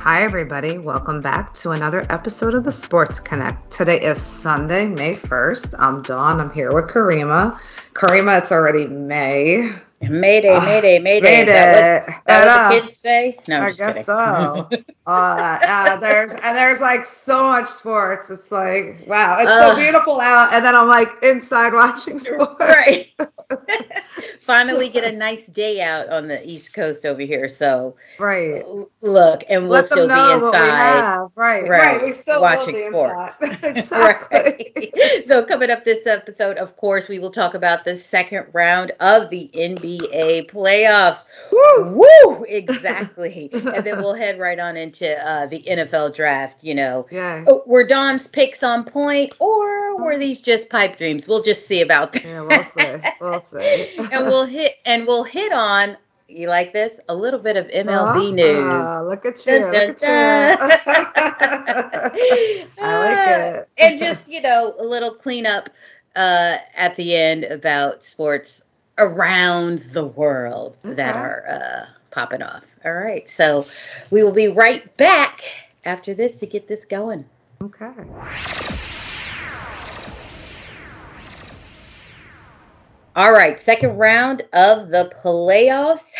Hi, everybody. Welcome back to another episode of the Sports Connect. Today is Sunday, May 1st. I'm Dawn. I'm here with Kariemah. Kariemah, it's already May. Mayday, Mayday, Mayday. Is that what, that what the kids say? No, I just guess kidding. so. uh, uh, there's and there's like so much sports. It's like wow, it's so beautiful out, and then I'm like inside watching sports. Right. Finally get a nice day out on the East Coast over here. So right. look, and we'll Let still be inside. Right, right. Right. We still Watching sports. exactly. Right. So coming up this episode, of course, we will talk about the second round of the NBA playoffs. Woo. Woo! Exactly. and then we'll head right on into uh, the NFL draft. You know, Yeah. Oh, were Dawn's picks on point, or were these just pipe dreams? We'll just see about that. Yeah, we'll see. We'll see. and we'll hit and we'll hit on you like this a little bit of MLB news. Ah, look at you. Dawn, look at you. I like it. and just you know a little cleanup uh, at the end about sports around the world that are uh, popping off. All right, so we will be right back after this to get this going. Okay. All right, second round of the playoffs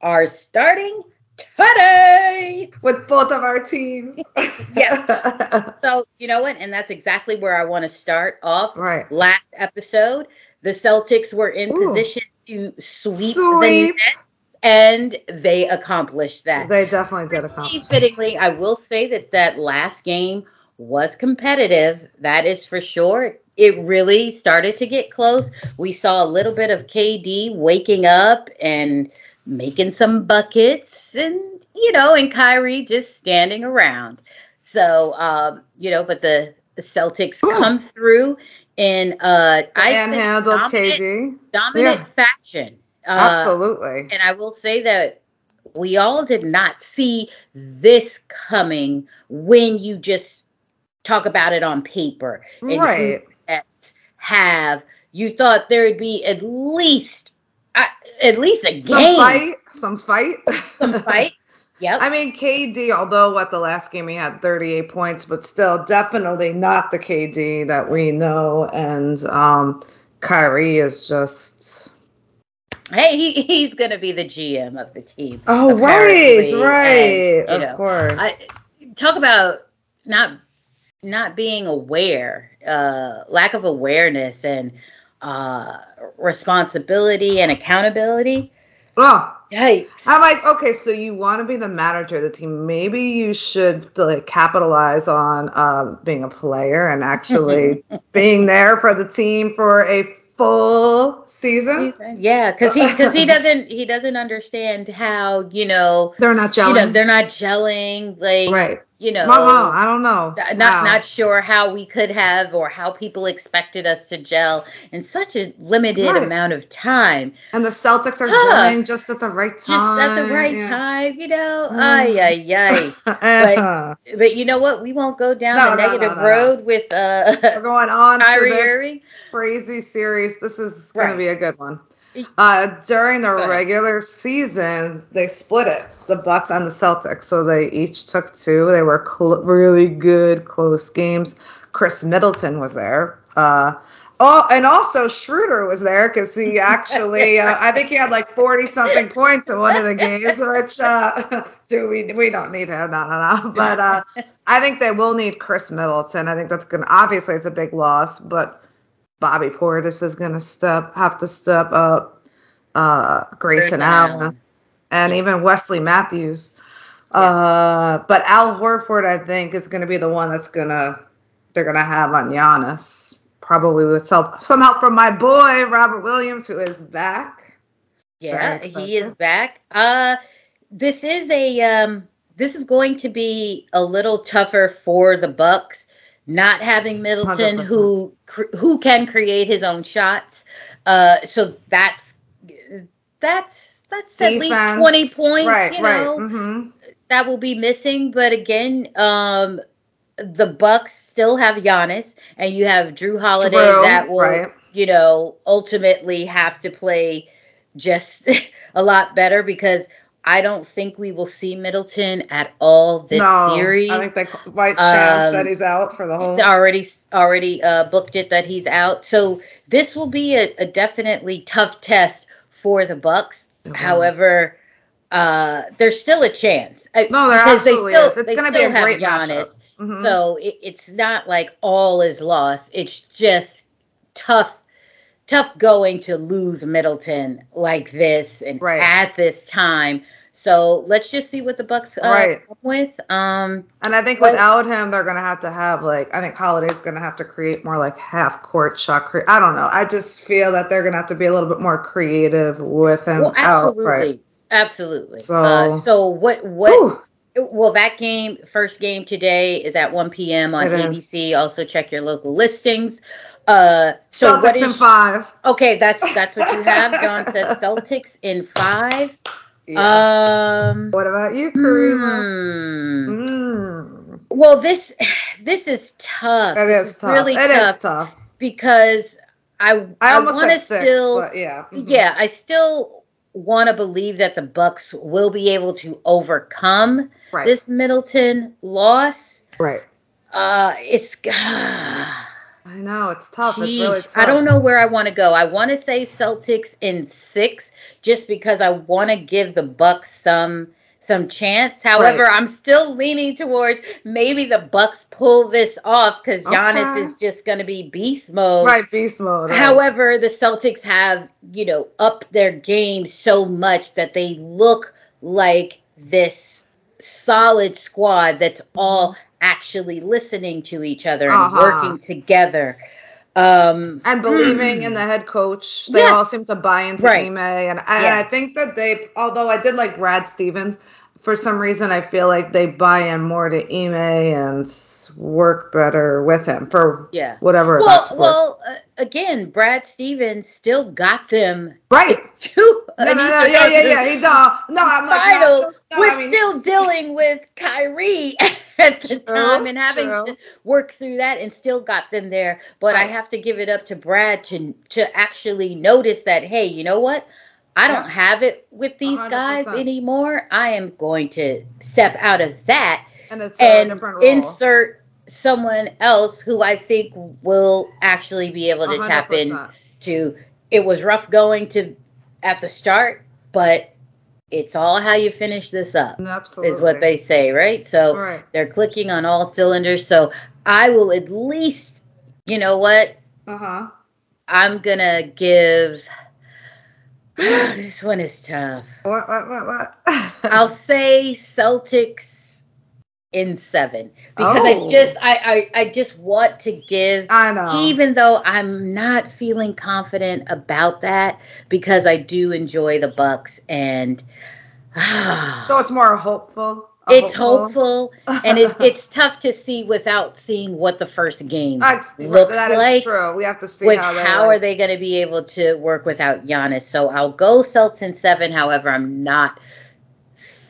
are starting today. With both of our teams. Yes. So, you know what? And that's exactly where I want to start off. right. Last episode, the Celtics were in Ooh. position to sweep, Sweep. the Nets, and they accomplished that. They definitely did accomplish. fittingly, I will say that that last game was competitive. That is for sure. It really started to get close. We saw a little bit of KD waking up and making some buckets, and you know, and Kyrie just standing around. So, um, you know, but the Celtics Ooh. come through in uh, I handled dominant, KD. dominant Yeah. fashion. Uh, Absolutely. and I will say that we all did not see this coming when you just talk about it on paper. And Right. Have you thought there would be at least uh, at least a game, Some fight. Some fight. some fight. Yep. I mean, KD, although what the last game he had 38 points, but still definitely not the KD that we know. And um, Kyrie is just. hey, he, he's gonna be the GM of the team. Oh, apparently, right, right. and, of know, course. I, talk about not not being aware, uh, lack of awareness and uh, responsibility and accountability. oh, Yikes! I'm like, okay, so you want to be the manager of the team. Maybe you should like capitalize on um, being a player and actually being there for the team for a full season. yeah, because he because he doesn't he doesn't understand how you know They're not you know they're not gelling like right. You know Uh-huh, I don't know. not Wow. not sure how we could have or how people expected us to gel in such a limited Right. amount of time. And the Celtics are Huh. gelling just at the right time. Just at the right yeah. time, you know. Mm. Ay ay ay. Uh, But you know what? We won't go down No, the negative no, no. road with uh. We're uh going on Kyrie to this crazy series. This is going Right. to be a good one. Uh, during the regular season, they split it, the Bucks and the Celtics. So they each took two. They were cl- really good, close games. Khris Middleton was there. Uh, oh, and also Schroeder was there because he actually, uh, I think he had like 40 something points in one of the games, which, uh, do we, we don't need him, no, no, no. But uh, I think they will need Khris Middleton. I think that's going to, obviously, it's a big loss, but Bobby Portis is going to step, have to step up. Uh, Grayson Allen Allen. and even Wesley Matthews. Uh, but Al Horford, I think, is going to be the one that's gonna they're gonna have on Giannis, probably with help, some help from my boy Robert Williams, who is back. Yeah, he is back. Uh this is a um this is going to be a little tougher for the Bucks not having Middleton 100%. who who can create his own shots. Uh so that's that's that's at least 20 points, right, you right. know. hmm that will be missing. But again, um, the Bucks still have Giannis, and you have Jrue Holiday Drew, that will, right. you know, ultimately have to play just a lot better because I don't think we will see Middleton at all this no, series. I think they White Sham Um, said he's out for the whole. Already already uh, booked it that he's out. So this will be a, a definitely tough test for the Bucks. Mhm. However, uh, there's still a chance. No, there absolutely is. It's gonna be a great Giannis. matchup. Mhm. So it, it's not like all is lost. It's just tough, tough going to lose Middleton like this and Right. at this time. So let's just see what the Bucks uh, Right. come with. Um, And I think Well- without him, they're gonna have to have like I think Holiday's gonna have to create more like half court shot. Cre- I don't know. I just feel that they're gonna have to be a little bit more creative with him well, out. absolutely, Right. absolutely. So- uh, so what? What? Whew. Well, that game, first game today, is at 1 p.m. on It is. ABC. Also, check your local listings. Uh, so what Celtics is? in five. Okay, that's that's what you have. Dawn says Celtics in five. Yes. Um. what about you, Kariemah? hmm. Mm. Well, this this is tough. It is tough. Really It is tough, tough. because I I I, want to six, still yeah. Mhm. yeah I still want to believe that the Bucks will be able to overcome Right. this Middleton loss. right. Uh, it's I know it's tough. it's really tough. I don't know where I want to go. I want to say Celtics in six, just because I want to give the Bucks some some chance. However, Right. I'm still leaning towards maybe the Bucks pull this off because Giannis Okay. is just going to be beast mode. Right, beast mode. right. However, the Celtics have you know up their game so much that they look like this solid squad that's all actually listening to each other and Uh-huh. working together. Um, and believing in the head coach. They all seem to buy into Right. Ime, and, and Yeah. I think that they, although I did like Brad Stevens, for some reason I feel like they buy in more to Ime and work better with him for Yeah. whatever well, that's well, uh, again, Brad Stevens still got them right. To No, no, no, yeah, yeah, yeah. He don't. No, I'm like, final. no, no, We're I mean, still dealing with Kyrie at the True, time and having true. to work through that and still got them there. But I have to give it up to Brad to to actually notice that, hey, you know what? I don't Yeah. have it with these hundred guys anymore. I am going to step out of that and and insert someone else who I think will actually be able to A tap hundred in to it was rough going to at the start, but it's all how you finish this up Absolutely. is what they say, right? So Right. they're clicking on all cylinders. So I will at least, you know what? Uh huh. I'm gonna give this one is tough. What? What? What? What? I'll say Celtics in seven because Oh. I just I, I I just want to give I know. even though I'm not feeling confident about that because I do enjoy the Bucks and so it's more hopeful. it's hopeful and it, it's tough to see without seeing what the first game That's, looks that is like true. We have to see with how, how, are they going to be able to work without Giannis. So I'll go Celtics in seven. However, I'm not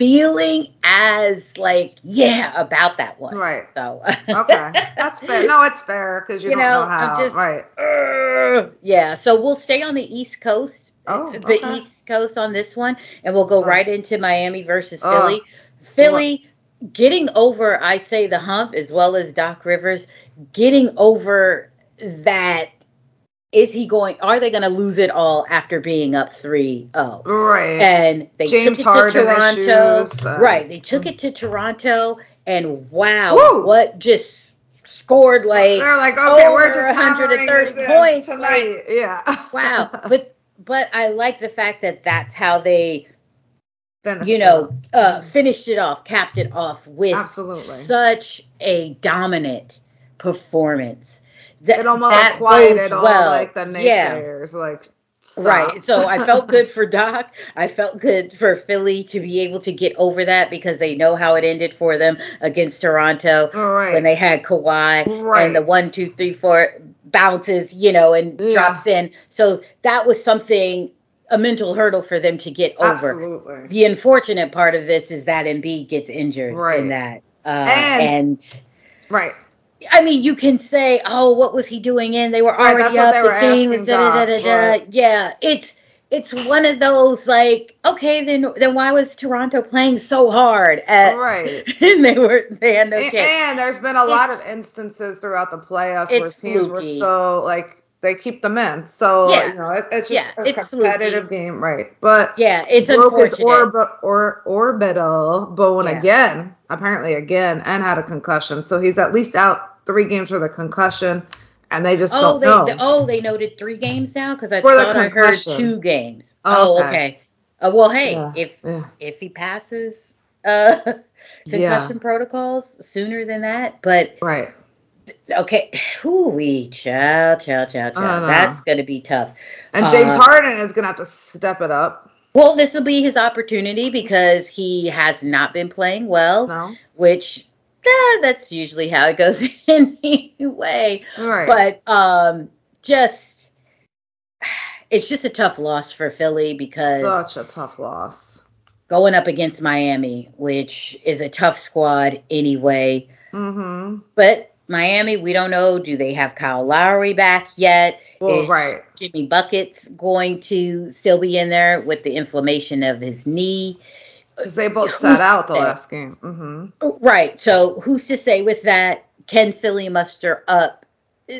feeling as like yeah about that one. Right. So Okay, that's fair. No, it's fair because you, You don't know, know, how. Just- right. Ugh. yeah. So we'll stay on the East Coast. Oh, uh, the okay. East Coast on this one, and we'll go Oh. right into Miami versus Oh. Philly. Philly getting over, I say, the hump as well as Doc Rivers getting over that. Is he going? Are they going to lose it all after being up 3-0? Right. And they James took it Harden to Toronto. issues, uh, right. They took it to Toronto, and wow, Woo! what just scored like They're like, okay, we're just 130 130 points, tonight. yeah. wow. But but I like the fact that that's how they Finish you know, uh, finished it off, capped it off with Absolutely. such a dominant performance. That, it almost that quieted all well. like the Yeah, naysayers. Like, stop. right. So I felt good for Doc. I felt good for Philly to be able to get over that because they know how it ended for them against Toronto right. when they had Kawhi Right. and the one, two, three, four bounces, you know, and Yeah. drops in. So that was something a mental hurdle for them to get over. Absolutely. The unfortunate part of this is that Embiid gets injured Right. in that. Uh, And- and, Right. I mean, you can say, "Oh, what was he doing in?" They were Right, already what up. they the were game was da, da, da, da, da. Yeah, it's it's one of those like, okay, then then why was Toronto playing so hard at Right. and they were they had no And, chance. and there's been a lot of instances throughout the playoffs where It's teams were fluky. so like they keep them in. So Yeah. you know, it, it's just Yeah, a it's competitive game, right? But Yeah, it's broke his orb- or orbital bone Yeah. again, apparently again, and had a concussion. So he's at least out three games for the concussion, and they just Oh, they know. oh they noted three games now because I For thought I heard two games. Oh, Oh, okay. okay. Uh, well, hey, Yeah, if yeah. if he passes uh Yeah. concussion protocols sooner than that, but Right. okay, whoo wee, chow chow chow chow. That's gonna be tough. And James Uh, Harden is gonna have to step it up. Well, this will be his opportunity because he has not been playing well, No. which eh, that's usually how it goes anyway. Right. But um, just it's just a tough loss for Philly because such a tough loss. going up against Miami, which is a tough squad anyway. Mm-hmm. But Miami, we don't know. Do they have Kyle Lowry back yet? Well, right. Jimmy Buckets going to still be in there with the inflammation of his knee? Because they both sat out the last game. Mm-hmm. Right. So who's to say with that? Can Philly muster up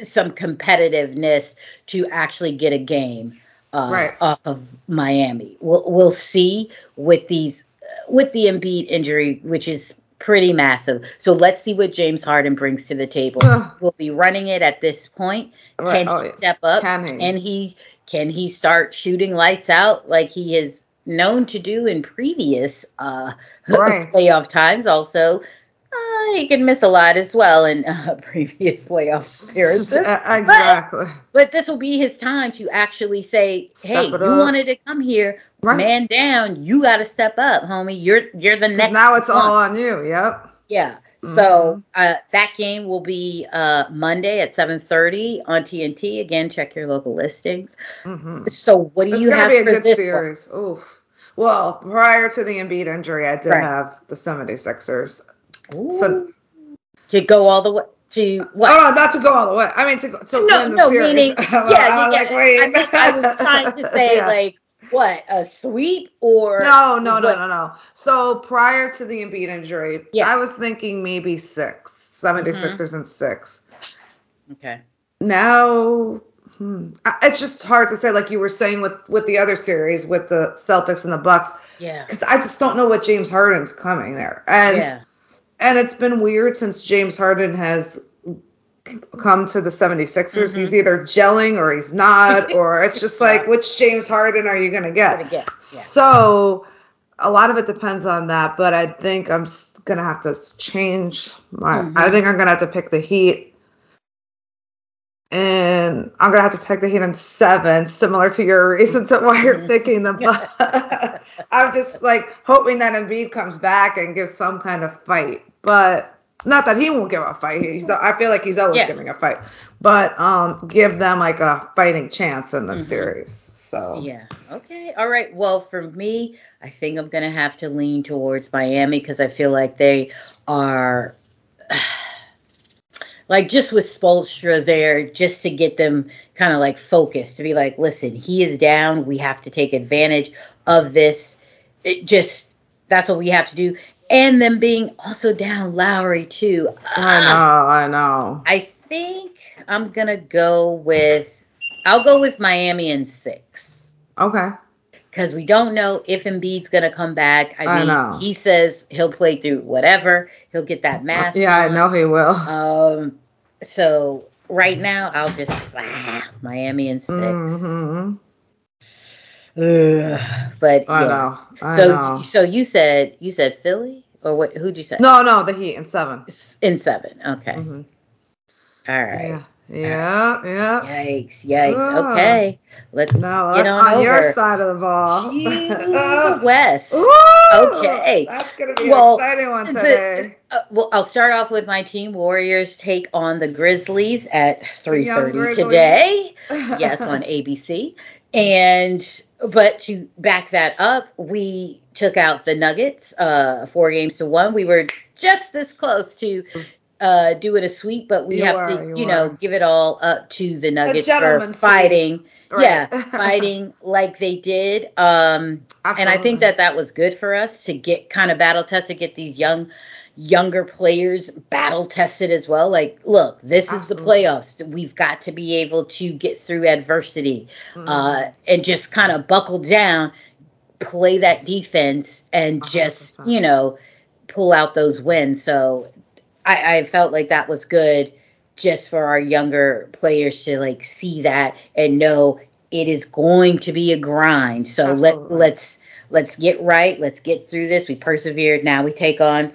some competitiveness to actually get a game uh, Right. off of Miami? We'll we'll see with these with the Embiid injury, which is pretty massive. So let's see what James Harden brings to the table. Ugh. we'll be running it at this point. Right. Can Oh, he step up? Can he? Can he can he start shooting lights out like he is known to do in previous uh, Right. playoff times? Also, uh, he can miss a lot as well in uh, previous playoff appearances. Uh, exactly. But this will be his time to actually say, "Hey, you up. wanted to come here, Right. man down. You got to step up, homie. You're you're the next." now it's one." all on you. Yep. Yeah. Mm-hmm. So uh, that game will be uh, Monday at 7:30 on TNT. Again, check your local listings. Mm-hmm. So what do It's you have be a for good this series. Oof. Well, prior to the Embiid injury, I did Right. have the 76ers. one? So- Ooh. to go all the way to what? Oh no, not to go all the way. I mean to go- to no, win the no, series. meaning yeah, yeah, like, yeah. I, meant, I was trying to say Yeah. like what a sweep or No, no, no, what- no, no. So prior to the Embiid injury, Yeah. I was thinking maybe six, 76ers and six. Okay. Now, hmm, it's just hard to say. Like you were saying with with the other series with the Celtics and the Bucks, Yeah. because I just don't know what James Harden's coming there, and yeah. and it's been weird since James Harden has come to the 76ers. Mhm. He's either gelling or he's not, or it's just like, which James Harden are you going to get? Gonna get- yeah. So a lot of it depends on that, but I think I'm going to have to change my, Mhm. I think I'm going to have to pick the Heat. And I'm gonna have to pick the Heat in seven, similar to your reasons of why you're Mhm. picking them. But I'm just like hoping that Embiid comes back and gives some kind of fight. But not that he won't give a fight. He's I feel like he's always Yeah. giving a fight. But um, give them like a fighting chance in the Mhm. series. So Yeah. Okay. All right. Well, for me, I think I'm gonna have to lean towards Miami because I feel like they are, like, just with Spoelstra there, just to get them kind of like focused to be like, listen, he is down. We have to take advantage of this. It just that's what we have to do. And them being also down Lowry too. I know, I know. I think I'm gonna go with. I'll go with Miami in six Okay. because we don't know if Embiid's gonna come back. I I mean, know. he says he'll play through whatever. He'll get that mask. Yeah, I know he will. Um, so right now I'll just ah, Miami in 6 hmm Ugh, but I yeah. know. I so know. so you said you said Philly or what? Who'd you say? No, no, the Heat in seven. in seven. Okay. hmm All right. Yeah. Yeah, yeah. Yikes! Yikes! Okay, let's No, get on, on, over your side of the ball. the West. Ooh, Okay. That's gonna be Well, an exciting one the- today. Uh, well, I'll start off with my team. Warriors take on the Grizzlies at 3:30 today. yes, on ABC. And but to back that up, we took out the Nuggets, uh, four games to one. We were just this close to uh, doing a sweep, but we You have were, to, you you know, give it all up to the Nuggets for fighting. right. yeah, fighting like they did. Um, and I think that that was good for us to get kind of battle tested, get these young, younger players battle tested as well. Like, look, this is the playoffs. We've got to be able to get through adversity Mhm. uh, and just kind of buckle down, play that defense, and just 100%. you know pull out those wins. So I, I felt like that was good just for our younger players to like see that and know it is going to be a grind. So let let's let's get right. Let's get through this. We persevered. Now we take on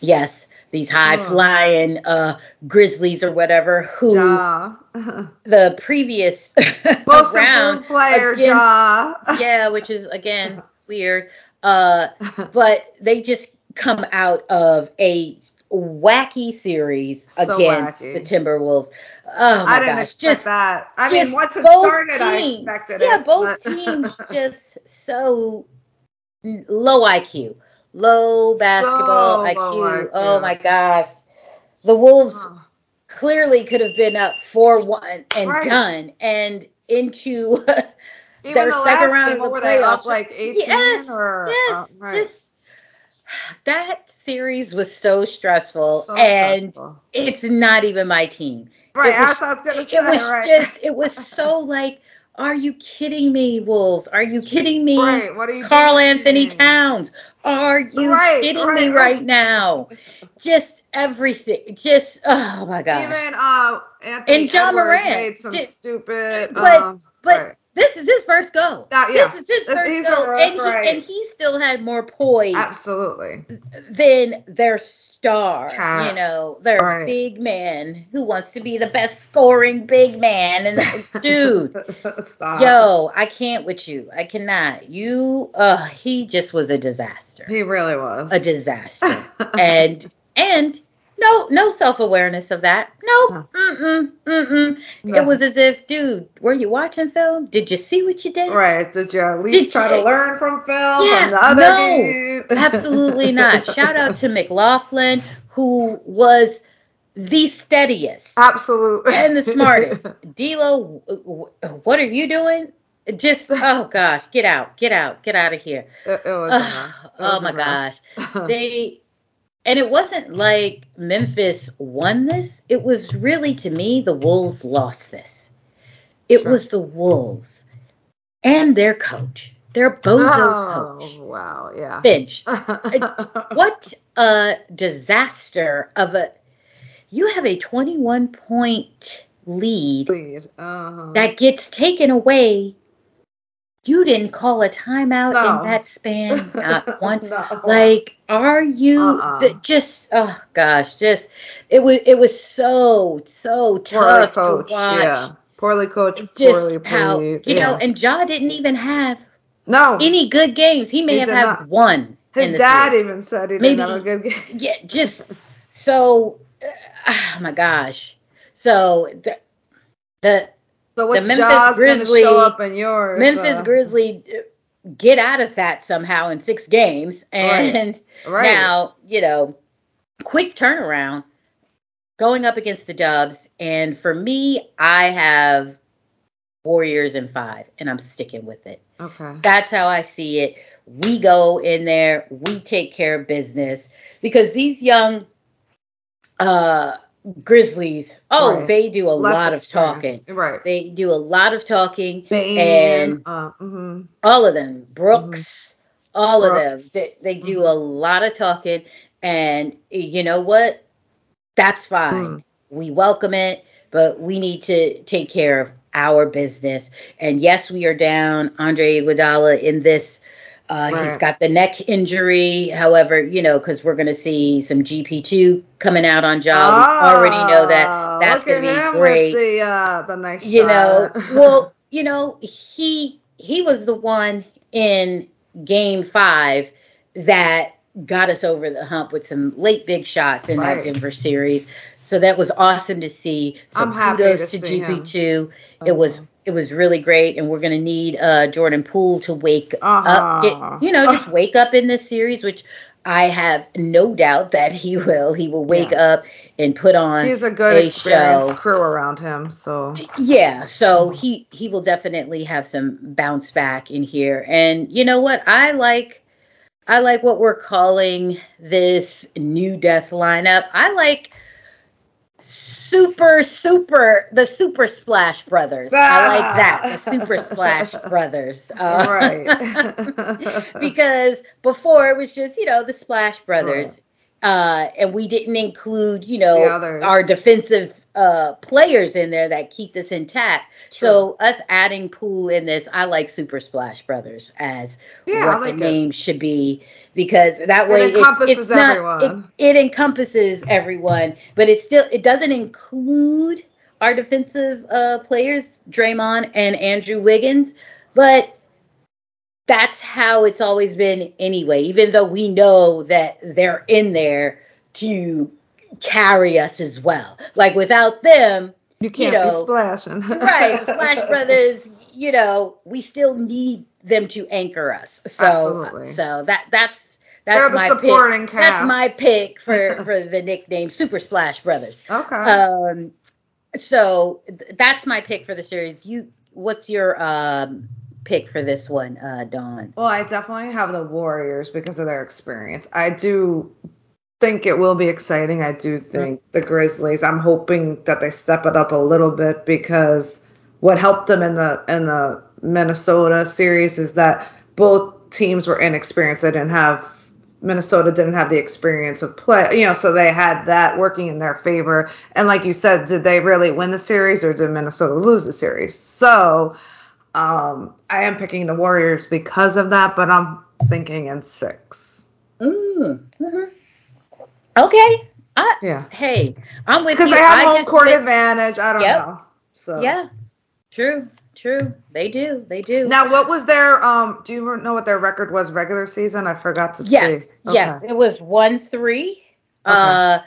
yes these high flying uh Grizzlies or whatever who Ja. the previous Most round player, against- Ja. yeah, which is again weird. Uh, but they just come out of a wacky series So against wacky. the Timberwolves. Oh my I didn't gosh, expect just that. I mean, once it both started, I expected yeah, it. both but- teams just so low IQ, low basketball oh, So IQ. Oh my gosh, the Wolves Oh, clearly could have been up four one and Right. done and into their the second round of the what were they up playoffs. like 18 yes, or uh, yes, oh, right. this that series was so stressful So and stressful. it's not even my team. right, it was- as I was gonna say, it was right. just it was so like are you kidding me, Wolves? Are you kidding me? right. What are you Karl doing? Anthony Towns. Are you Right, kidding right, me right. now? Just everything. Just oh my god. Even uh, Anthony And John Edwards Morant made some did- stupid. but- um, but this is his first go. That- yeah. This is his This- first go, and he and he still had more poise absolutely. than their star. You know, their Right. big man who wants to be the best scoring big man. And dude, Stop. yo, I can't with you. I cannot. You, uh, he just was a disaster. he really was A disaster. and and no no self awareness of that. Nope. No. Mm mm mm No. It was as if, dude, were you watching film? Did you see what you did? Right. Did you at least Did try you- to learn from film Yeah, from the other no, dude? Absolutely not. Shout out to McLaughlin, who was the steadiest Absolutely. and the smartest. W- what are you doing? Just oh gosh, get out, get out, get out of here. It, it was. It oh my gosh They and it wasn't like Memphis won this. It was really to me the Wolves lost this. It Sure. was the Wolves and their coach, their bozo coach, oh, wow. Yeah. Finch. what a disaster of a you have a 21 point lead Lead. Uh-huh. that gets taken away you didn't call a timeout No. in that span not one No. like are you Uh-uh. th- just oh gosh just it was it was so so poorly tough coached. to watch Yeah. Poorly coached. just poorly how played. you know and Ja didn't even have no. any good games he may He have had not. one His dad series. even said he Maybe- didn't have a good game. yeah, just so. uh, Oh my gosh. So the the So which Memphis jaw's Grizzly- show up in yours? Memphis uh, Grizzly get out of that somehow in six games, and Right. now you know, quick turnaround going up against the Dubs, and for me, I have Warriors in five, and I'm sticking with it. Okay. That's how I see it. We go in there, we take care of business because these young uh Grizzlies, oh, Right. they do a Less lot of talking. Right. They do a lot of talking. And- uh, hmm All of them, Brooks, all of them, they, they do Mhm. a lot of talking. And you know what? That's fine. Mm. We welcome it, but we need to take care of our business. And yes, we are down Andre Iguodala in this. Uh, He's Right. got the neck injury. However, you know, because we're going to see some GP2 coming out on job. we already know that Ah, that's going to be great With the uh, the nice you know well you know he he was the one in game five that got us over the hump with some late big shots in Right. that denver series so that was awesome to see so I'm happy kudos to to, see him. gp2 it was Uh-huh. It was really great and we're going to need uh jordan poole to wake Uh-huh. up get, you know just wake up in this series which I have no doubt that he will. He will wake yeah. up and put on. He's a good a experienced show. crew around him, so yeah. So he he will definitely have some bounce back in here. And you know what? I like I like what we're calling this new death lineup. I like super super the super splash brothers. Ah. i like that the super splash brothers. Uh, right. Because before it was just you know the splash brothers. Right. uh, and we didn't include you know our defensive uh, players in there that keep this intact. True. So us adding Poole in this, I like Super Splash Brothers as yeah, what like the name should be because that way it encompasses it's, it's everyone. Not, it, it encompasses everyone, but it still it doesn't include our defensive uh, players, Draymond and Andrew Wiggins, but that's how it's always been anyway. Even though we know that they're in there to carry us as well. Like without them, you can't you know, be splashing. right, Splash Brothers. You know, we still need them to anchor us. So, Absolutely. so that that's that's my pick. Cast. That's my pick for for the nickname Super Splash Brothers. Okay. Um, so th- that's my pick for the series. You, what's your um pick for this one, uh, Dawn? Well, I definitely have the Warriors because of their experience. I do think it will be exciting. I do think the Grizzlies. I'm hoping that they step it up a little bit because what helped them in the in the Minnesota series is that both teams were inexperienced. They didn't have Minnesota didn't have the experience of play, you know, so they had that working in their favor. And like you said, did they really win the series or did Minnesota lose the series? So um, I am picking the Warriors because of that, but I'm thinking in six. Mm, mm-hmm. Okay. I, yeah. Hey, I'm with you. Because they have I home court advantage. I don't yep. know. So. Yeah. True. True. They do. They do. Now, what was their um? Do you know what their record was regular season? I forgot to yes. see. Okay. Yes. It was one three. Okay. Uh,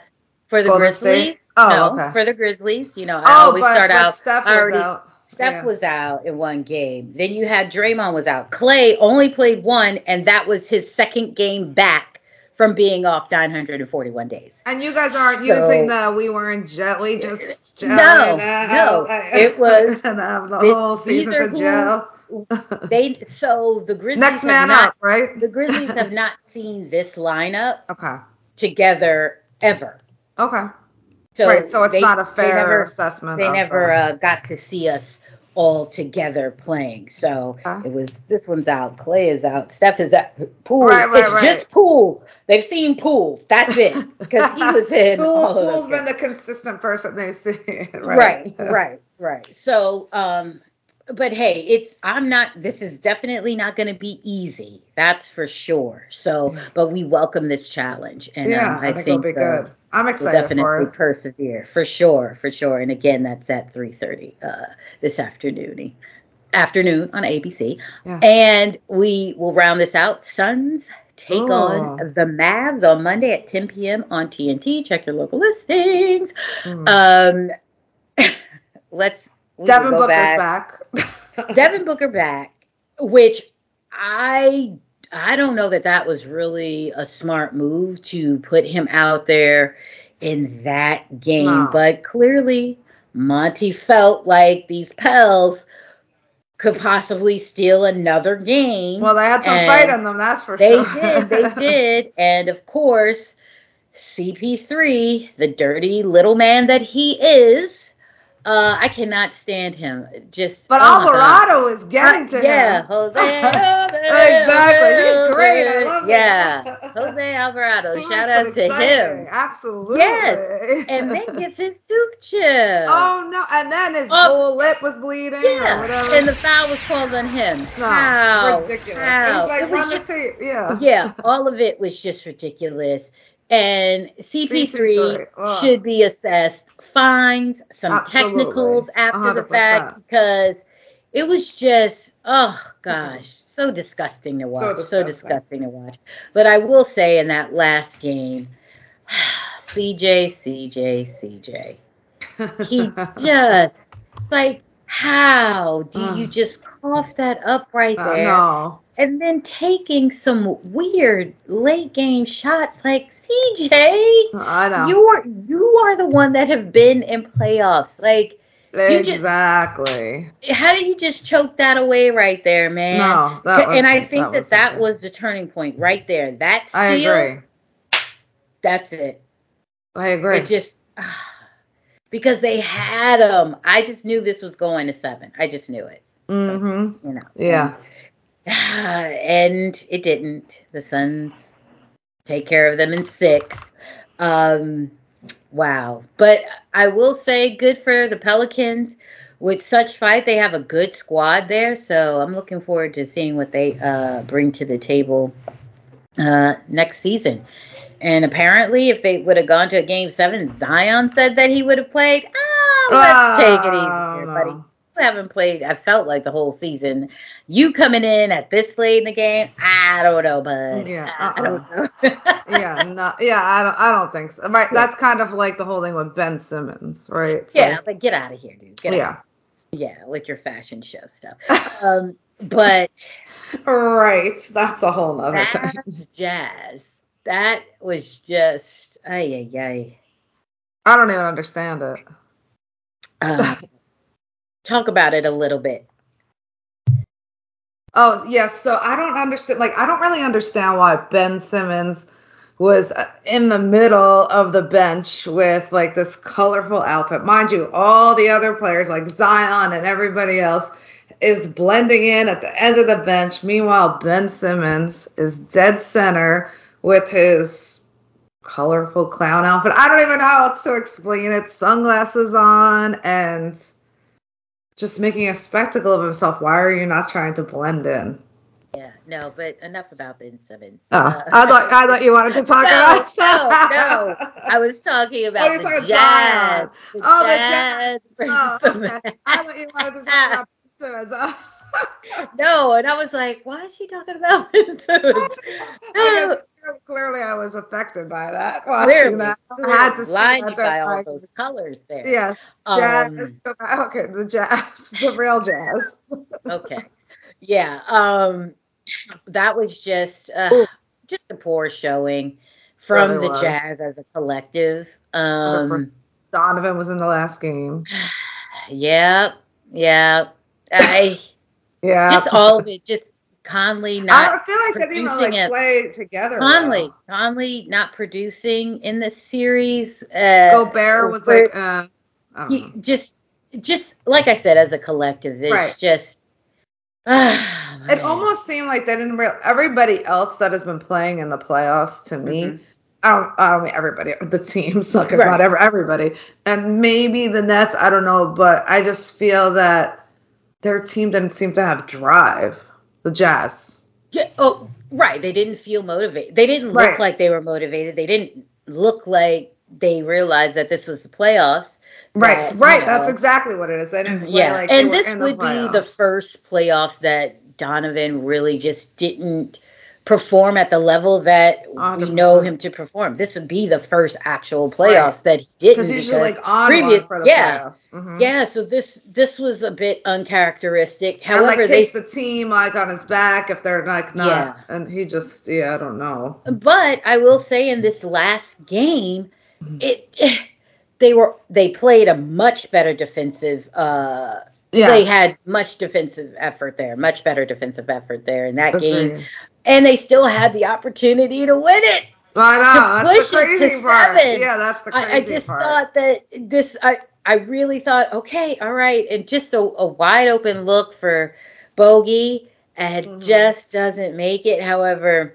for the Golden Grizzlies. State? Oh, no, okay. for the Grizzlies. You know, I oh, always but, start but out. Steph was already, out. Steph yeah. was out in one game. Then you had Draymond was out. Clay only played one, and that was his second game back from being off 941 days. And you guys aren't so, using the we weren't gel, we just gel. No, no, it was the whole season of gel. they so the Grizzlies next man not, up, right? the Grizzlies have not seen this lineup okay together ever. Okay. So right, so it's they, not a fair they never, assessment. They never uh, got to see us all together playing. So huh? it was this one's out, Clay is out, Steph is out, Poole. Right, right, it's right. just Poole. They've seen Poole. That's it because he was in. Poole, all of Poole's been the consistent person they see. right, right, right, right. So um, but hey, it's I'm not this is definitely not going to be easy. That's for sure. So, but we welcome this challenge and yeah, um, I, I, think, think it'll be uh, good. I'm excited we'll definitely for persevere for sure, for sure. And again, that's at 3:30 uh, this afternoon afternoon on ABC. Yeah. And we will round this out. Suns take on the Mavs on Monday at 10 p.m. on TNT. Check your local listings. Mm. Um, let's Devin Booker's back. back. Devin Booker back, which I I don't know that that was really a smart move to put him out there in that game, but clearly Monty felt like these Pels could possibly steal another game. Well, they had some fight on them, that's for they sure. They did, they did, and of course, CP3, the dirty little man that he is, uh, I cannot stand him. Just but oh Alvarado is getting to yeah, him. Jose, Jose exactly. He's great. I love yeah. him. Yeah, Jose Alvarado. Shout out to him. Absolutely. Yes, and then gets his tooth chipped. Oh no! And then his oh, whole lip was bleeding. Yeah, and the foul was called on him. No, How? ridiculous. How? It was like it was just, yeah. Yeah, all of it was just ridiculous. And CP3 should be assessed fines, some Absolutely. technicals after 100%. the fact because it was just oh gosh, so disgusting to watch. So disgusting. so disgusting to watch. But I will say in that last game, CJ, CJ, CJ. He just like how do you just cough that up right Uh, there? no. And then taking some weird late game shots like CJ, I know. you're you are the one that have been in playoffs. Like, you just- exactly. how did you just choke that away right there, man? no, that was, and I think that was that, was the turning point right there. That steal, I agree. that's it. I agree. It just because they had them. I just knew this was going to seven. I just knew it. Mm-hmm. You know. Yeah. And it didn't. The Suns take care of them in six. Um, wow. But I will say, good for the Pelicans. With such fight, they have a good squad there. So I'm looking forward to seeing what they uh, bring to the table uh, next season. And apparently, if they would have gone to a game seven, Zion said that he would have played. Oh, let's take it easy here, no. buddy. Haven't played, I felt like the whole season. You coming in at this late in the game, I don't know, bud. Yeah, I don't know. yeah, no, yeah, I don't, I don't think so. Right, that's kind of like the whole thing with Ben Simmons, right? It's yeah, like- but get out of here, dude. Get out. yeah, Yeah, with your fashion show stuff. Um, but right. That's a whole nother thing. jazz. That was just, ay, ay, ay. I don't even understand it. Um, talk about it a little bit. Oh, yes. so I don't understand. Like, I don't really understand why Ben Simmons was uh, in the middle of the bench with like this colorful outfit. Mind you, all the other players like Zion and everybody else is blending in at the end of the bench. Meanwhile, Ben Simmons is dead center with his colorful clown outfit. I don't even know how else to explain it. Sunglasses on and just making a spectacle of himself. Why are you not trying to blend in? Yeah, no, but enough about Ben Simmons. Oh, Uh, I thought I thought you wanted to talk no, about no, no. I was talking about you the talking jazz. The Oh, the jazz Oh, the okay. I thought you wanted to talk about Ben Simmons. No, and I was like, why is she talking about Ben Simmons? Guess clearly I was affected by that. Watching Clearly, that. I had to see blinded that. by all those colors there. Yeah, Um, jazz. okay, the jazz, the real jazz. okay. Yeah. Um, that was just uh, just a poor showing from Really the was. Jazz as a collective. Um, Donovan was in the last game. yeah, yeah. I Yeah. just all of it. Just Conley I not don't feel like they didn't producing like it. play together. Conley, well. Conley not producing in this series. Uh, Gobert was like, uh, I don't he- know. just, just like I said, as a collective, it's Right. just. ah, It man. almost seemed like they didn't real. Everybody else that has been playing in the playoffs, to me, Mhm. I don't. I don't mean everybody. The teams, because Right. not ever everybody, and maybe the Nets. I don't know, but I just feel that their team didn't seem to have drive. The Jazz. Yeah, oh, right. They didn't feel motivated. They didn't look Right. like they were motivated. They didn't look like they realized that this was the playoffs. Right, that, you right. know, That's exactly what it is. They didn't yeah. like and this would be the first playoffs that Donovan really just didn't perform at the level that we 100%. know him to perform. This would be the first actual playoffs that he didn't Because usually like on previous, for the yeah, playoffs. Mhm. yeah. So this this was a bit uncharacteristic. and However, like they takes the team like on his back if they're like not. Yeah. And he just yeah, I don't know. But I will say in this last game, Mm-hmm. it they were they played a much better defensive. Uh, Yes. They had much defensive effort there, much better defensive effort there in that game, and they still had the opportunity to win it. I know. to push it to crazy part. seven. Yeah, that's the crazy I, I just part. thought that this I I really thought okay, all right, and just a, a wide open look for Bogey and Mhm. just doesn't make it. However,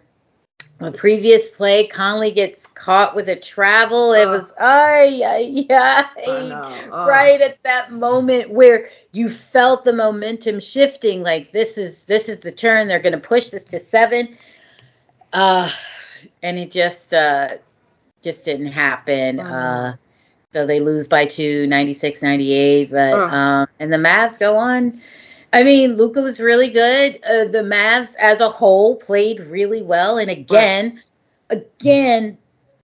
the previous play, Conley gets caught with a travel. It was ay ay ay. Right at that moment where you felt the momentum shifting, like this is this is the turn. They're going to push this to seven, uh, and it just uh, just didn't happen. Mhm. Uh, so they lose by two, 96-98. But Ugh. um, and the Mavs go on. I mean, Luka was really good. Uh, the Mavs as a whole played really well, and again, again,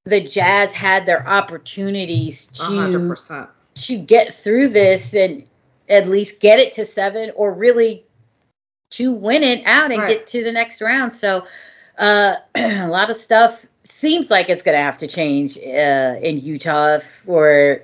the Jazz had their opportunities to percent. to get through this and at least get it to seven or really to win it out and Right. get to the next round. So uh, a lot of stuff seems like it's going to have to change uh, in Utah for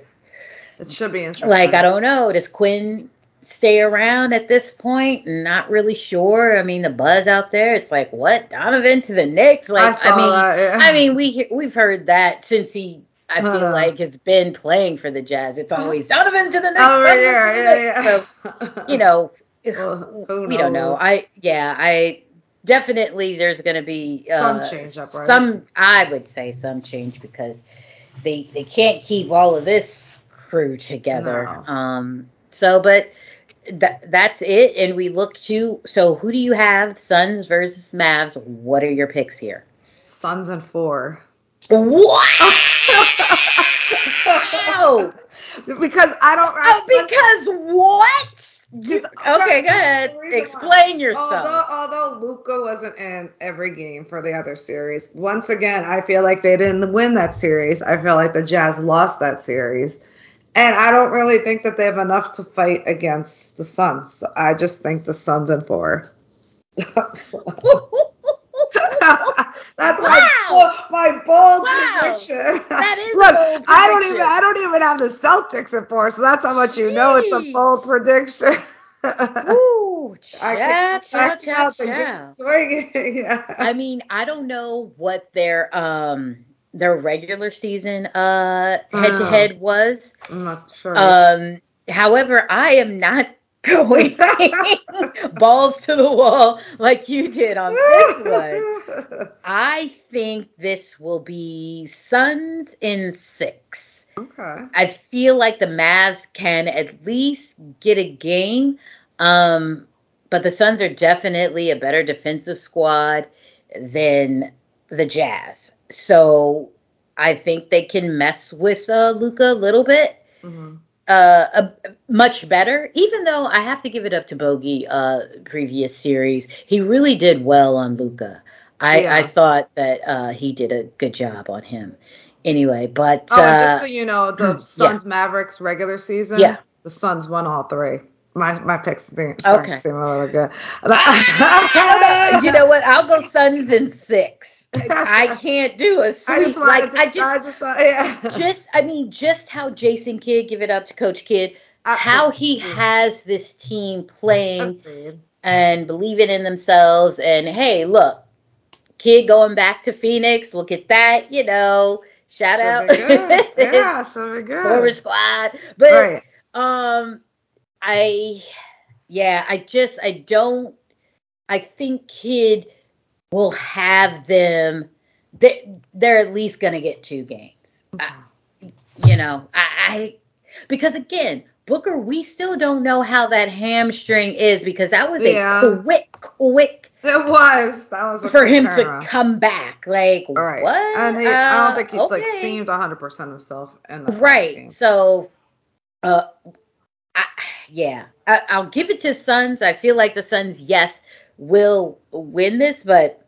It should be interesting. like I don't know. Does Quin stay around at this point? Not really sure. I mean, the buzz out there, it's like what Donovan to the Knicks. Like I saw mean, that. I mean, we we've heard that since he. I feel Uh. like has been playing for the Jazz. It's always Donovan to the Knicks. Oh, Donovan yeah, yeah, yeah. So, you know, Well, we don't know. I yeah, I definitely there's going to be uh, Some change up, right? Some I would say some change because they they can't keep all of this crew together. No. Um. So, but that that's it. And we look to so who do you have? Suns versus Mavs. What are your picks here? Suns and four. What? Wow! because I don't. Oh, because what? Because- Okay, go ahead. Reason why- Explain yourself. Although, although Luka wasn't in every game for the other series, once again, I feel like they didn't win that series. I feel like the Jazz lost that series. And I don't really think that they have enough to fight against the Suns. I just think the Suns in four. That's my Wow. my bold Wow. prediction. That is Look, bold I don't even I don't even have the Celtics at four, so that's how much you know it's a bold prediction. Ooh, I cha, cha, cha, cha. yeah. I mean, I don't know what their um their regular season uh head to head was. I'm not sure. Um, however, I am not going balls to the wall like you did on this one. I think this will be Suns in six. okay. I feel like the Mavs can at least get a game. Um, but the Suns are definitely a better defensive squad than the Jazz. So I think they can mess with uh, Luka a little bit. hmm Uh, a, much better, even though I have to give it up to Bogey. Uh, previous series, he really did well on Luka. I, Yeah. I thought that uh, he did a good job on him. Anyway, but Oh, uh, just so you know, the yeah. Suns Mavericks regular season. Yeah. The Suns won all three. My my picks seem Okay. seem a little good. you know what? I'll go Suns in six. I can't do a sweep. just Like to. I just, I just yeah. just, I mean, just how Jason Kidd, give it up to Coach Kidd, how he has this team playing Agreed. and believing in themselves. And hey, look, Kidd going back to Phoenix. Look at that, you know. Shout Should out. Yeah, should be good. former squad. But Right. um, I, yeah, I just, I don't, I think Kidd will have them. They, they're at least gonna get two games. I, you know, I, I, because again, Booker, we still don't know how that hamstring is because that was a Yeah. quick, quick It was. That was a for him to come back. Like right. what? And he, I don't Uh, think he like okay. seemed 100% himself in the right. game. So, uh, I, yeah, I, I'll give it to Suns. I feel like the Suns, yes, will win this, but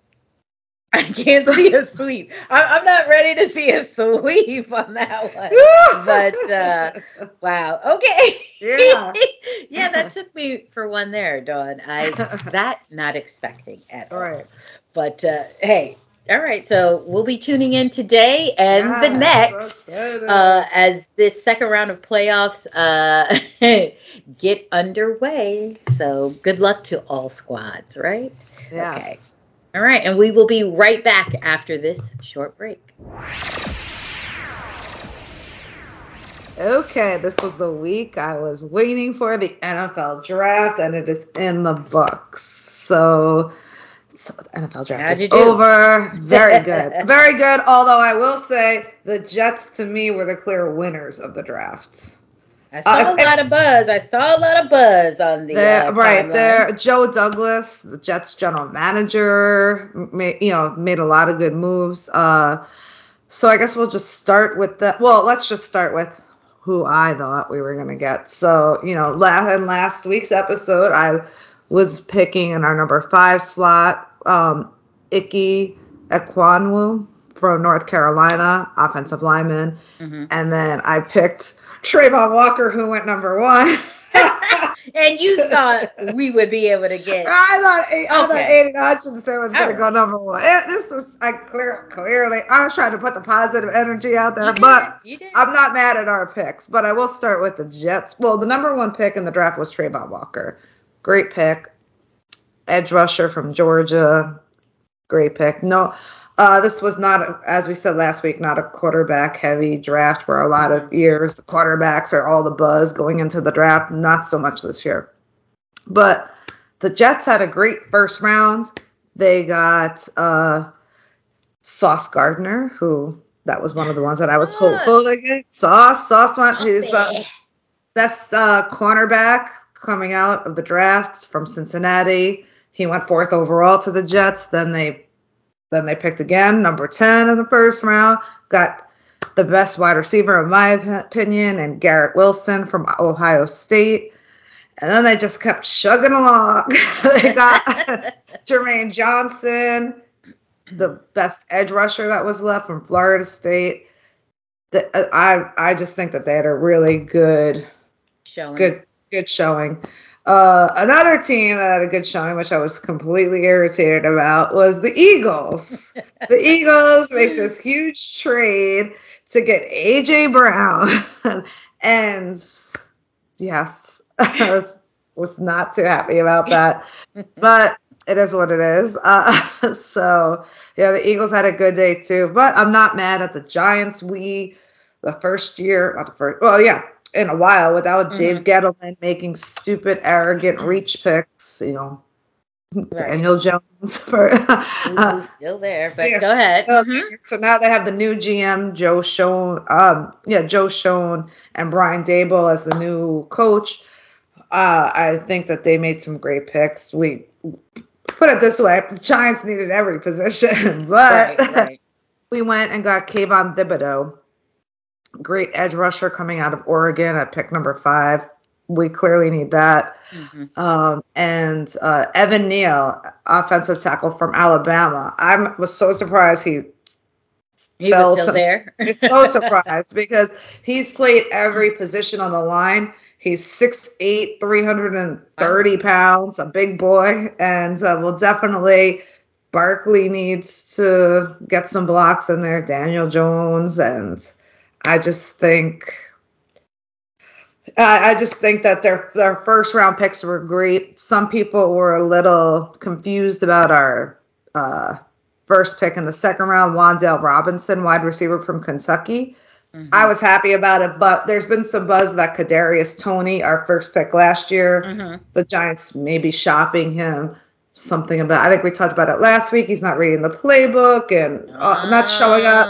I can't see a sweep. I, I'm not ready to see a sweep on that one. But uh, wow, okay. Yeah. yeah, that took me for one there, Dawn. I that not expecting at All all. right. But uh, hey, all right. So we'll be tuning in today and the next uh, as this second round of playoffs uh, get underway. So good luck to all squads, right? Yes. okay. All right, and we will be right back after this short break. Okay, this was the week I was waiting for the NFL draft, and it is in the books. So, so the NFL draft How'd is over. Very good, very good. Although I will say the Jets to me were the clear winners of the draft. I saw Uh, a lot of buzz. I saw a lot of buzz on the uh, right there, Joe Douglas, the Jets general manager, made, you know made a lot of good moves. Uh, so I guess we'll just start with the. Well, let's just start with who I thought we were gonna get. So you know, last in last week's episode, I was picking in our number five slot, um, Ickey Ekwonu from North Carolina, offensive lineman. Mhm. And then I picked Travon Walker, who went number one. and you thought we would be able to get. I thought I thought Okay. Aidan Hutchinson was going All to go number one. Eh, This was I clear, clearly I was trying to put the positive energy out there, You but. I'm not mad at our picks. But I will start with the Jets. Well, the number one pick in the draft was Travon Walker. Great pick. Edge rusher from Georgia. Great pick. No, uh, this was not, as we said last week, not a quarterback heavy draft where a lot of years the quarterbacks are all the buzz going into the draft. Not so much this year. But the Jets had a great first round. They got uh, Sauce Gardner, who that was one of the ones that I was hopeful to get. Sauce, Sauce, one, who's uh, best uh, cornerback coming out of the drafts from Cincinnati. He went fourth overall to the Jets. Then they then they picked again, number 10 in the first round. Got the best wide receiver, in my opinion, and Garrett Wilson from Ohio State. And then they just kept chugging along. they got Jermaine Johnson, the best edge rusher that was left from Florida State. The, I I just think that they had a really good Showing. good good showing. Uh, another team that had a good showing, which I was completely irritated about, was the Eagles. the Eagles make this huge trade to get AJ Brown, and yes, I was was not too happy about that, but it is what it is. Uh, so yeah, the Eagles had a good day too, but I'm not mad at the Giants. We the first year, not the first, well, yeah, in a while without Dave Gettleman making stupid, arrogant reach picks, you know, Daniel Jones for. Who's still there, but yeah. go ahead. Mhm. So now they have the new GM, Joe Schoen, um, yeah, Joe Schoen and Brian Daboll as the new coach. Uh, I think that they made some great picks. We put it this way: the Giants needed every position, but Right, right. we went and got Kayvon Thibodeaux, great edge rusher coming out of Oregon at pick number five. We clearly need that. Mhm. Um, and uh, Evan Neal, offensive tackle from Alabama. I was so surprised he He was still to- there. So surprised because he's played every position on the line. He's 6'8, 330 pounds, a big boy, and uh, will definitely. Barkley needs to get some blocks in there, Daniel Jones, and I just think. I I just think that their their first round picks were great. Some people were a little confused about our uh, first pick in the second round, Wan'Dale Robinson, wide receiver from Kentucky. Mhm. I was happy about it, but there's been some buzz that Kadarius Toney, our first pick last year, Mhm. the Giants may be shopping him. Something about I think we talked about it last week. He's not reading the playbook and uh, not showing up.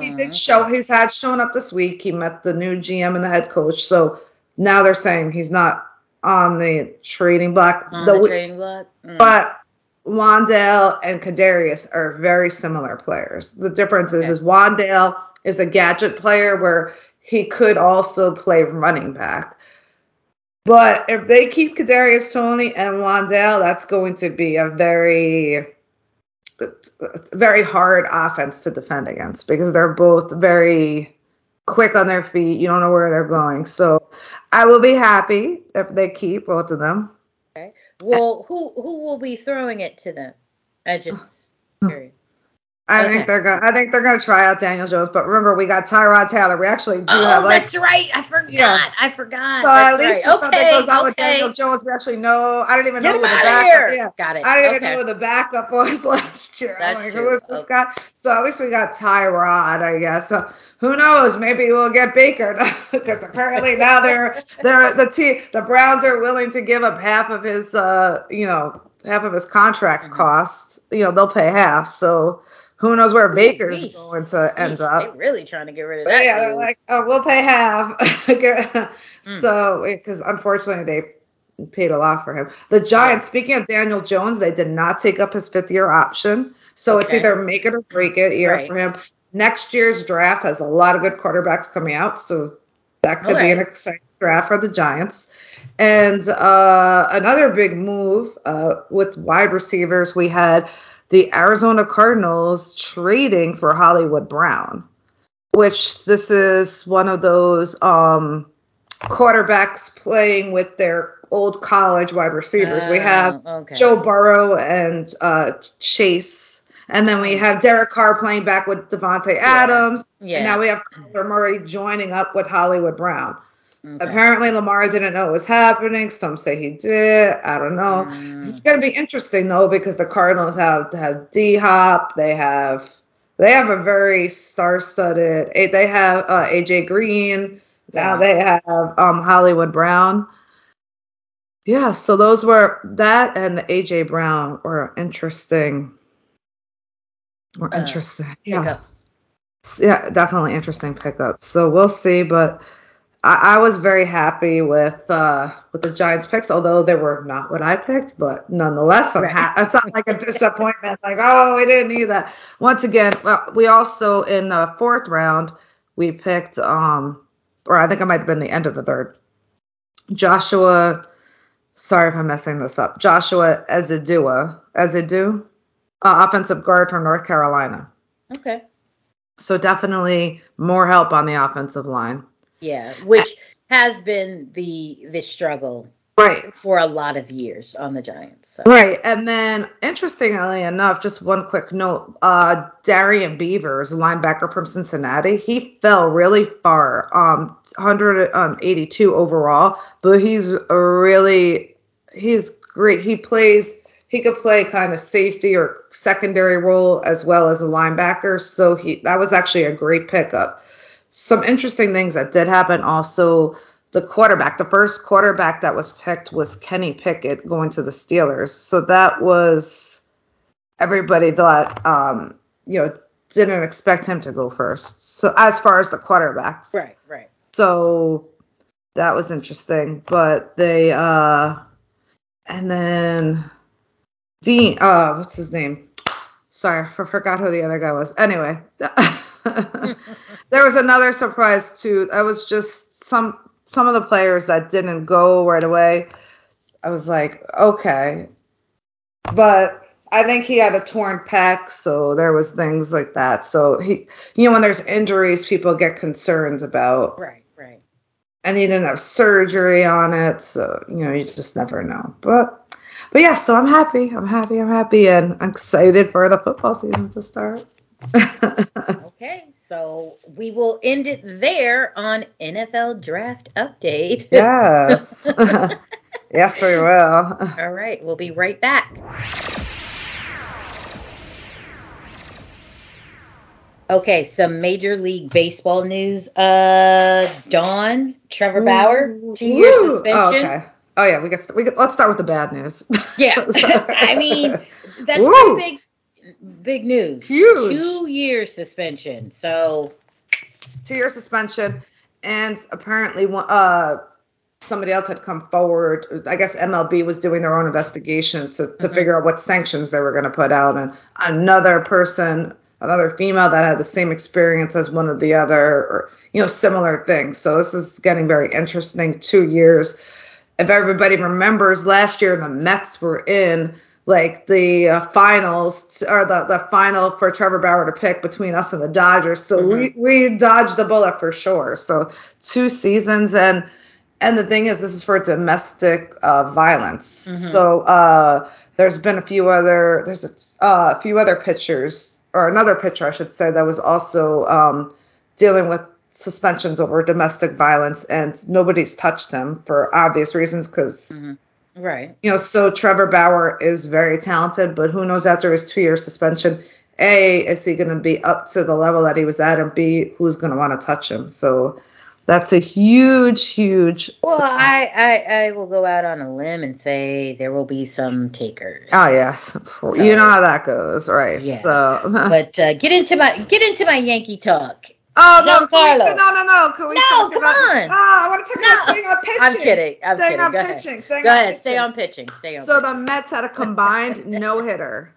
He did show he's had shown up this week. He met the new GM and the head coach. So now they're saying he's not on the trading block. on The the trading block. Mm. but Wan'Dale and Kadarius are very similar players. The difference is, Okay. is Wan'Dale is a gadget player where he could also play running back. But if they keep Kadarius Toney and Wan'Dale, that's going to be a very very hard offense to defend against because they're both very quick on their feet. You don't know where they're going. So I will be happy if they keep both of them. Okay. Well, who who will be throwing it to them? I just hmm. curious. I Okay. think they're gonna. I think they're gonna try out Daniel Jones, but remember we got Tyrod Taylor. We actually do Oh, have like. that's right. I forgot. Yeah. I forgot. So that's at least right. if something okay, goes on with. Daniel Jones, we actually know. I didn't even Get know who the backup. here. Yeah, Got it. I didn't okay. even know who the backup was last year. That's I'm like, true. who is this Okay. guy? So at least we got Tyrod, I guess. So who knows? Maybe we'll get Baker because apparently now they're they're the team. The Browns are willing to give up half of his, uh, you know, half of his contract Mhm. costs. You know, they'll pay half. So. Who knows where Baker's Yeesh. going to end Yeesh, up? They're really trying to get rid of But that. yeah, they're like, oh, we'll pay half. So, because unfortunately they paid a lot for him. The Giants, speaking of Daniel Jones, they did not take up his fifth year option. So it's either make it or break it year Right. for him. Next year's draft has a lot of good quarterbacks coming out. So that could be an exciting draft for the Giants. And uh, another big move uh, with wide receivers, we had the Arizona Cardinals trading for Hollywood Brown, which this is one of those um, quarterbacks playing with their old college wide receivers. we Oh, have okay. Joe Burrow and uh, Chase. And then we have Derek Carr playing back with Davante Adams. Yeah. And now we have Kyler Murray joining up with Hollywood Brown. Okay. Apparently, Lamar didn't know it was happening. Some say he did. I don't know. Mm. This is going to be interesting though because the Cardinals have have D Hop. They have they have a very star-studded. eh, They have uh, AJ Green. Now Yeah. they have um, Hollywood Brown. Yeah, so those were that and the AJ Brown were interesting. Were Uh, interesting. Yeah Pickups. yeah, definitely interesting pickup. So we'll see, but I, I was very happy with uh, with the Giants picks, although they were not what I picked, but nonetheless, I'm Right. ha- it's not like a disappointment. Like, oh, we didn't need that. Once again, well, we also in the fourth round we picked, um, or I think it might have been the end of the third. Joshua, sorry if I'm messing this up. Joshua Ezedua, Ezedu, uh, offensive guard from North Carolina. Okay. So definitely more help on the offensive line. Yeah, which has been the the struggle Right. for a lot of years on the Giants. So. Right. And then interestingly enough, just one quick note, uh Darrian Beavers, a linebacker from Cincinnati, he fell really far. Um 182 overall, but he's a really he's great. He plays he could play kind of safety or secondary role as well as a linebacker. So he that was actually a great pickup. Some interesting things that did happen also the quarterback, the first quarterback that was picked was Kenny Pickett going to the Steelers. So that was everybody thought um, you know, didn't expect him to go first. So as far as the quarterbacks. Right, right. So that was interesting. But they uh and then Dean uh what's his name? Sorry, I forgot who the other guy was. Anyway. there was another surprise too. I was just some some of the players that didn't go right away. I was like, okay. But I think he had a torn pec, so there was things like that. So he you know when there's injuries, people get concerned about Right, right. and he didn't have surgery on it, so you know you just never know. But but yeah, so I'm happy. I'm happy. I'm happy, and I'm excited for the football season to start. Okay, so we will end it there on NFL Draft Update. yes, yes, we will. All right, we'll be right back. Okay, some Major League Baseball news. Uh, Dawn, Trevor Bauer, two-year suspension. Oh, okay. Oh yeah, we get we get, let's start with the bad news. Yeah, I mean that's Woo! pretty big, big news. Huge. Two-year suspension. So two year suspension, and apparently uh somebody else had come forward. I guess MLB was doing their own investigation to, to Mhm. figure out what sanctions they were going to put out, and another person, another female that had the same experience as one of the other, or you know, similar things. So this is getting very interesting. Two years. If everybody remembers, last year the Mets were in like the uh, finals t- or the, the final for Trevor Bauer to pick between us and the Dodgers. So we, we dodged the bullet for sure. So two seasons and and the thing is this is for domestic uh, violence. Mhm. So uh, there's been a few other there's a, uh, few other pitchers or another pitcher I should say that was also um, dealing with suspensions over domestic violence and nobody's touched him for obvious reasons because mhm. Right. you know, so Trevor Bauer is very talented, but who knows after his two year suspension, A, is he going to be up to the level that he was at, and B, who's going to want to touch him? So that's a huge, huge. Well, suspension. I, I I will go out on a limb and say there will be some takers. Oh yes, you know how that goes, right? Yeah. So, But uh, get into my get into my Yankee talk. Oh no, we, no, no, no, can we No, talk come about, on. Ah, I want to talk about staying on pitching. I'm kidding. I'm staying kidding. on Go ahead. pitching. Staying Go on ahead. Stay on pitching. Stay on. So pitching. the Mets had a combined no hitter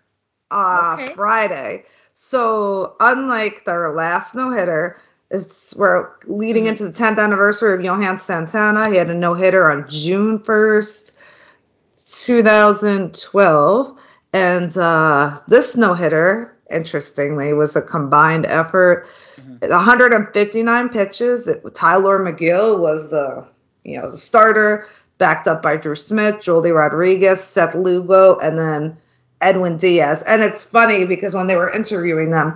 uh, Okay. Friday. So unlike their last no hitter, it's we're leading Mhm. into the 10th anniversary of Johan Santana. He had a no hitter on June 1st, 2012, and uh, this no hitter, interestingly, was a combined effort. Mhm. 159 pitches. It, Tylor Megill was the you know, the starter, backed up by Drew Smith, Joely Rodriguez, Seth Lugo, and then Edwin Diaz. And it's funny because when they were interviewing them,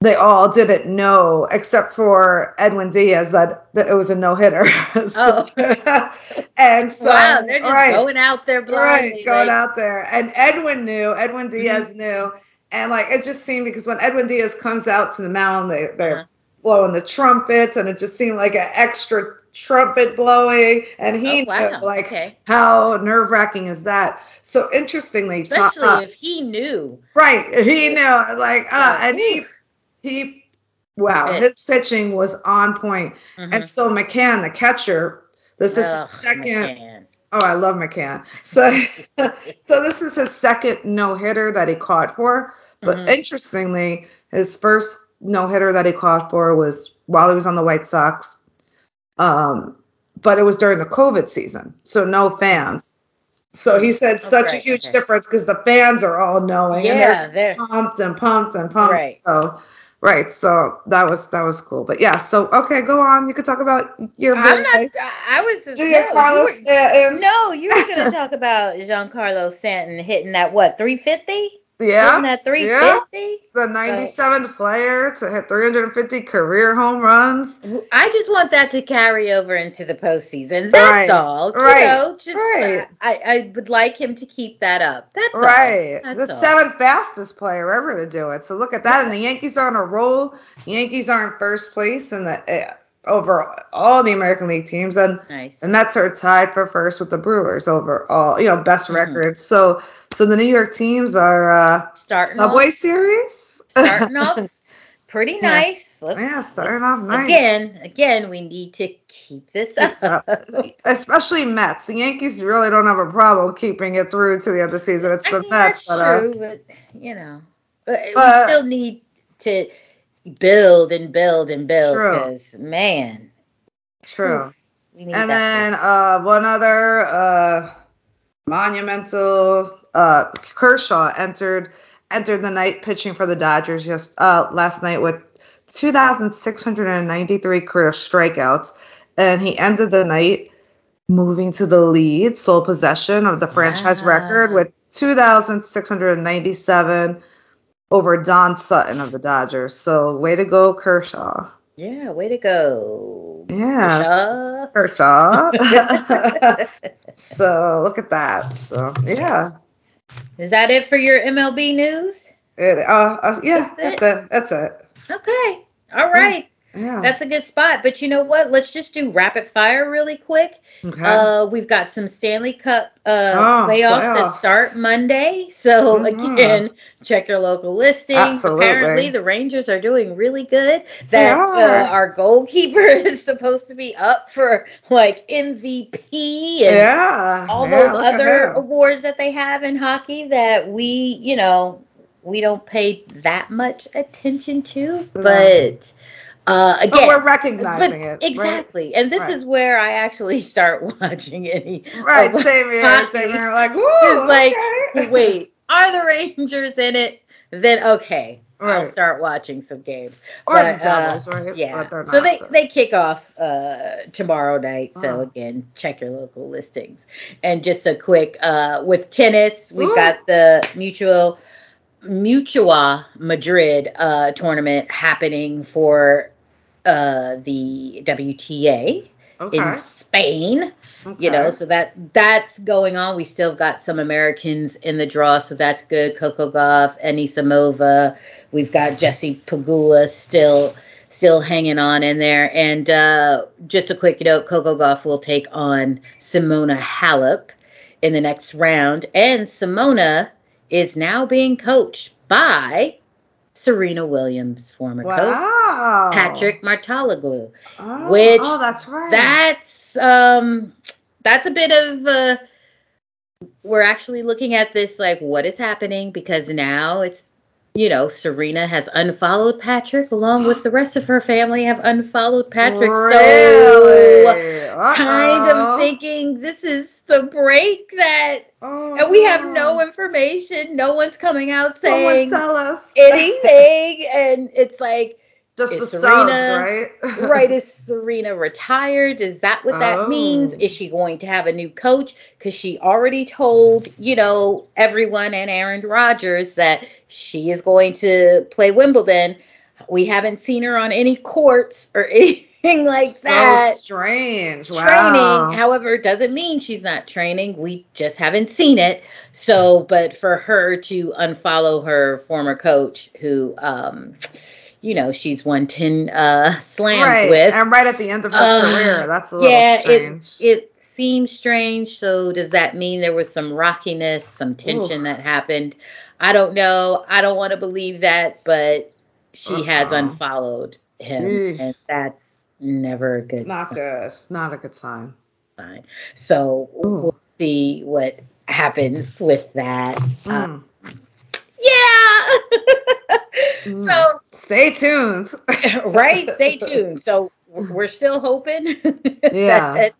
they all didn't know, except for Edwin Diaz, that, that it was a no hitter. so, Oh. and so, wow, they're just right, going out there right, going like, out there. And Edwin knew, Edwin Diaz Mm-hmm. knew. And like it just seemed because when Edwin Diaz comes out to the mound, they, they're Uh-huh. blowing the trumpets, and it just seemed like an extra trumpet blowing. And he Oh, wow, knew, like, okay. how nerve wracking is that? So interestingly, Especially uh, if he knew. right, he knew, like, uh, and he, he, wow, Pitch. his pitching was on point. Mhm. And so McCann, the catcher, this is Ugh, second. McCann. Oh, I love McCann. So, so this is his second no hitter that he caught for. But Mhm. interestingly, his first no hitter that he caught for was while he was on the White Sox. Um, but it was during the COVID season, so no fans. So he said such a huge okay. difference because the fans are all knowing and Yeah, they're they're pumped and pumped and pumped. Right. So right, so that was that was cool. But yeah, so okay, go on. You could talk about your I'm not. boy, I I was just no, you were, no, you were gonna talk about Giancarlo Stanton hitting that what 350? Yeah. Hitting that 350. the 97th player to hit 350 career home runs. I just want that to carry over into the postseason. That's Right, all. right, You know, just right. I, I would like him to keep that up. That's Right. all. The all. seventh fastest player ever to do it. So look at that. And the Yankees are on a roll. Yankees are in first place in the uh, over all the American League teams. And Nice. the Mets are tied for first with the Brewers overall, you know, best Mhm. record. So so the New York teams are uh, starting Subway off, Series. starting off pretty Yeah. nice. Let's, yeah, starting let's- off nice. Again, again, we need to keep this up. Especially Mets. The Yankees really don't have a problem keeping it through to the end of the season. It's I the mean, Mets. that's but, uh, true, but you know, but But- we still need to build and build and build because man, true. oof, And then uh, one other uh, monumental uh, Kershaw entered entered the night pitching for the Dodgers just uh, last night with 2,693 career strikeouts, and he ended the night moving to the lead, sole possession of the franchise Wow. record with 2,697 over Don Sutton of the Dodgers. So way to go, Kershaw. yeah, way to go. Yeah. Kershaw. Kershaw. so look at that. So yeah, Is that it for your MLB news? it, uh, uh, yeah, That's that's it. That's it. Okay. All right. Yeah. That's a good spot. But you know what? Let's just do rapid fire really quick. okay. Uh, we've got some Stanley Cup uh, Oh, playoffs, that start Monday. So Mhm. again, check your local listings. Absolutely. Apparently, the Rangers are doing really good. That are. uh, our goalkeeper is supposed to be up for like MVP and yeah. all yeah, those other awards that they have in hockey that we, you know, we don't pay that much attention to. But uh, again, But we're recognizing but it. Exactly. And this Right. is where I actually start watching any. Right. right of same here. Same here. Like, woo. It's like, okay. wait, are the Rangers in it? Then okay, I'll start watching some games. Or but, the Devils, uh, right? Yeah. They're so not, they they kick off uh tomorrow night. So Oh. again, check your local listings. And just a quick uh with tennis, we've Ooh. got the mutual Mutua Madrid uh tournament happening for uh the WTA okay. in Spain okay. you know so that that's going on we still got some americans in the draw so that's good coco gauff Eni samova we've got jesse pegula still still hanging on in there and uh, just a quick note coco gauff will take on simona halep in the next round and simona is now being coached by serena williams former coach. Patrick mouratoglou Oh, which oh, that's right. that's um that's a bit of uh we're actually looking at this like what is happening? Because now it's you know Serena has unfollowed Patrick along with the rest of her family have unfollowed Patrick. Really? so kind Uh-oh. of thinking this is the break that Oh, and we have no information. No one's coming out saying anything. And it's like Just is the Serena, subs, right? right? Is Serena retired? Is that what that Oh. means? Is she going to have a new coach? Because she already told, you know, everyone and Aaron Rodgers that she is going to play Wimbledon. We haven't seen her on any courts or anything like that so that. strange. Training, Wow. however, doesn't mean she's not training. We just haven't seen it. So, but for her to unfollow her former coach, who, um, you know, she's won 10 uh, slams right. with. And right at the end of her Uh, career. That's a little yeah, strange. it it seems strange. So does that mean there was some rockiness, some tension Ooh. that happened? I don't know. I don't want to believe that, but she has Uh-uh. unfollowed him, Eesh. and that's never a good Not good. Not a good sign. sign. So Ooh. we'll see what happens with that. Mm. yeah. Mm. so Stay tuned. right, stay tuned. So we're still hoping. Yeah. that,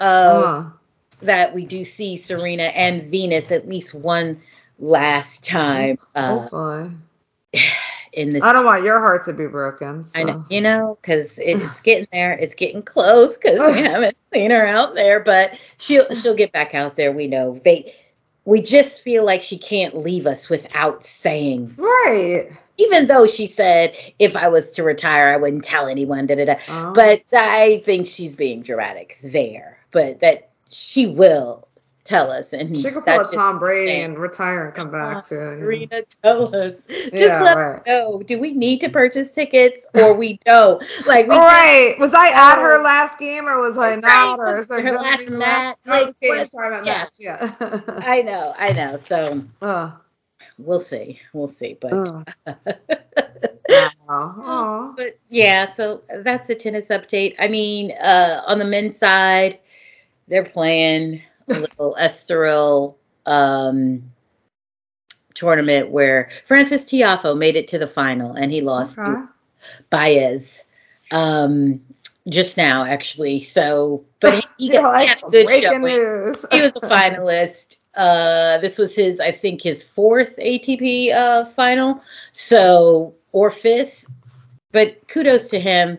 uh, Uh, that we do see Serena and Venus at least one last time uh, hopefully. in this. I don't want your heart to be broken. So. I know, you know, because it's getting there. It's getting close because we haven't seen her out there, but she'll she'll get back out there. We know they. We just feel like she can't leave us without saying. Right. Even though she said, "If I was to retire, I wouldn't tell anyone." Da da da. Oh. But I think she's being dramatic there. But that she will tell us, and she could pull a Tom Brady and retire and come back to. Serena, tell us. Just Yeah, let right. us know. Do we need to purchase tickets or we don't? Like we right. Was I at her last game or was I Right. not? Or is Her last match, like, sorry about yeah. match. Yeah. I know, I know. So oh. we'll see, we'll see. But Oh. Oh. but yeah, so that's the tennis update. I mean, uh, on the men's side, they're playing little Estoril um, tournament where Frances Tiafoe made it to the final and he lost to Okay. Baez um, just now, actually. So, but he, he, got, like, had a good news. He was a finalist. Uh, this was his, I think, his fourth ATP uh, final. So, or fifth. But kudos to him.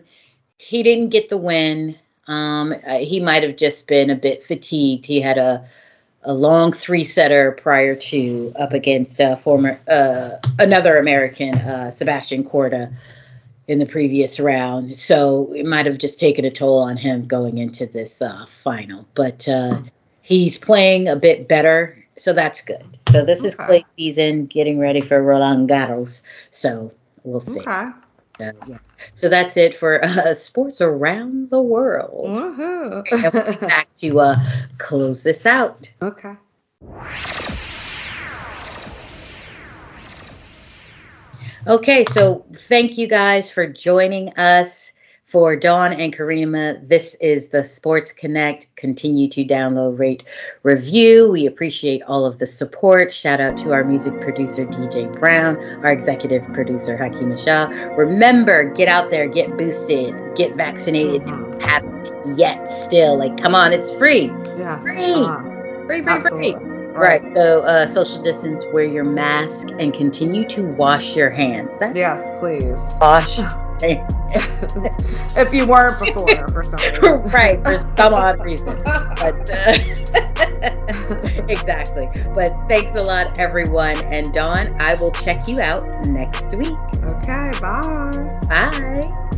He didn't get the win. Um, uh, he might have just been a bit fatigued. He had a a long three setter prior to up against uh, former uh, another American, uh, Sebastian Corda, in the previous round. So it might have just taken a toll on him going into this uh, final. But uh, he's playing a bit better, so that's good. So this is clay season, getting ready for Roland Garros. So we'll see. Okay. Uh, yeah. So that's it for uh, sports around the world. Woohoo. And we'll be back to uh, close this out. okay. Okay, so thank you guys for joining us. For Dawn and Kariemah, this is the Sports Connect. Continue to download, rate, review. We appreciate all of the support. Shout out to our music producer, DJ Brown, our executive producer, Hakeem Shah. Remember, get out there, get boosted, get vaccinated. Mhm. If you haven't yet, still, like, come on, it's free. Yes. Free. uh-huh. Free, free, free. Absolutely. Right. So, uh, social distance, wear your mask, and continue to wash your hands. That's Yes, please. wash. if you weren't before, for some reason. right, for some odd reason. But uh, exactly. But thanks a lot, everyone. And Dawn, I will check you out next week. okay, bye. Bye.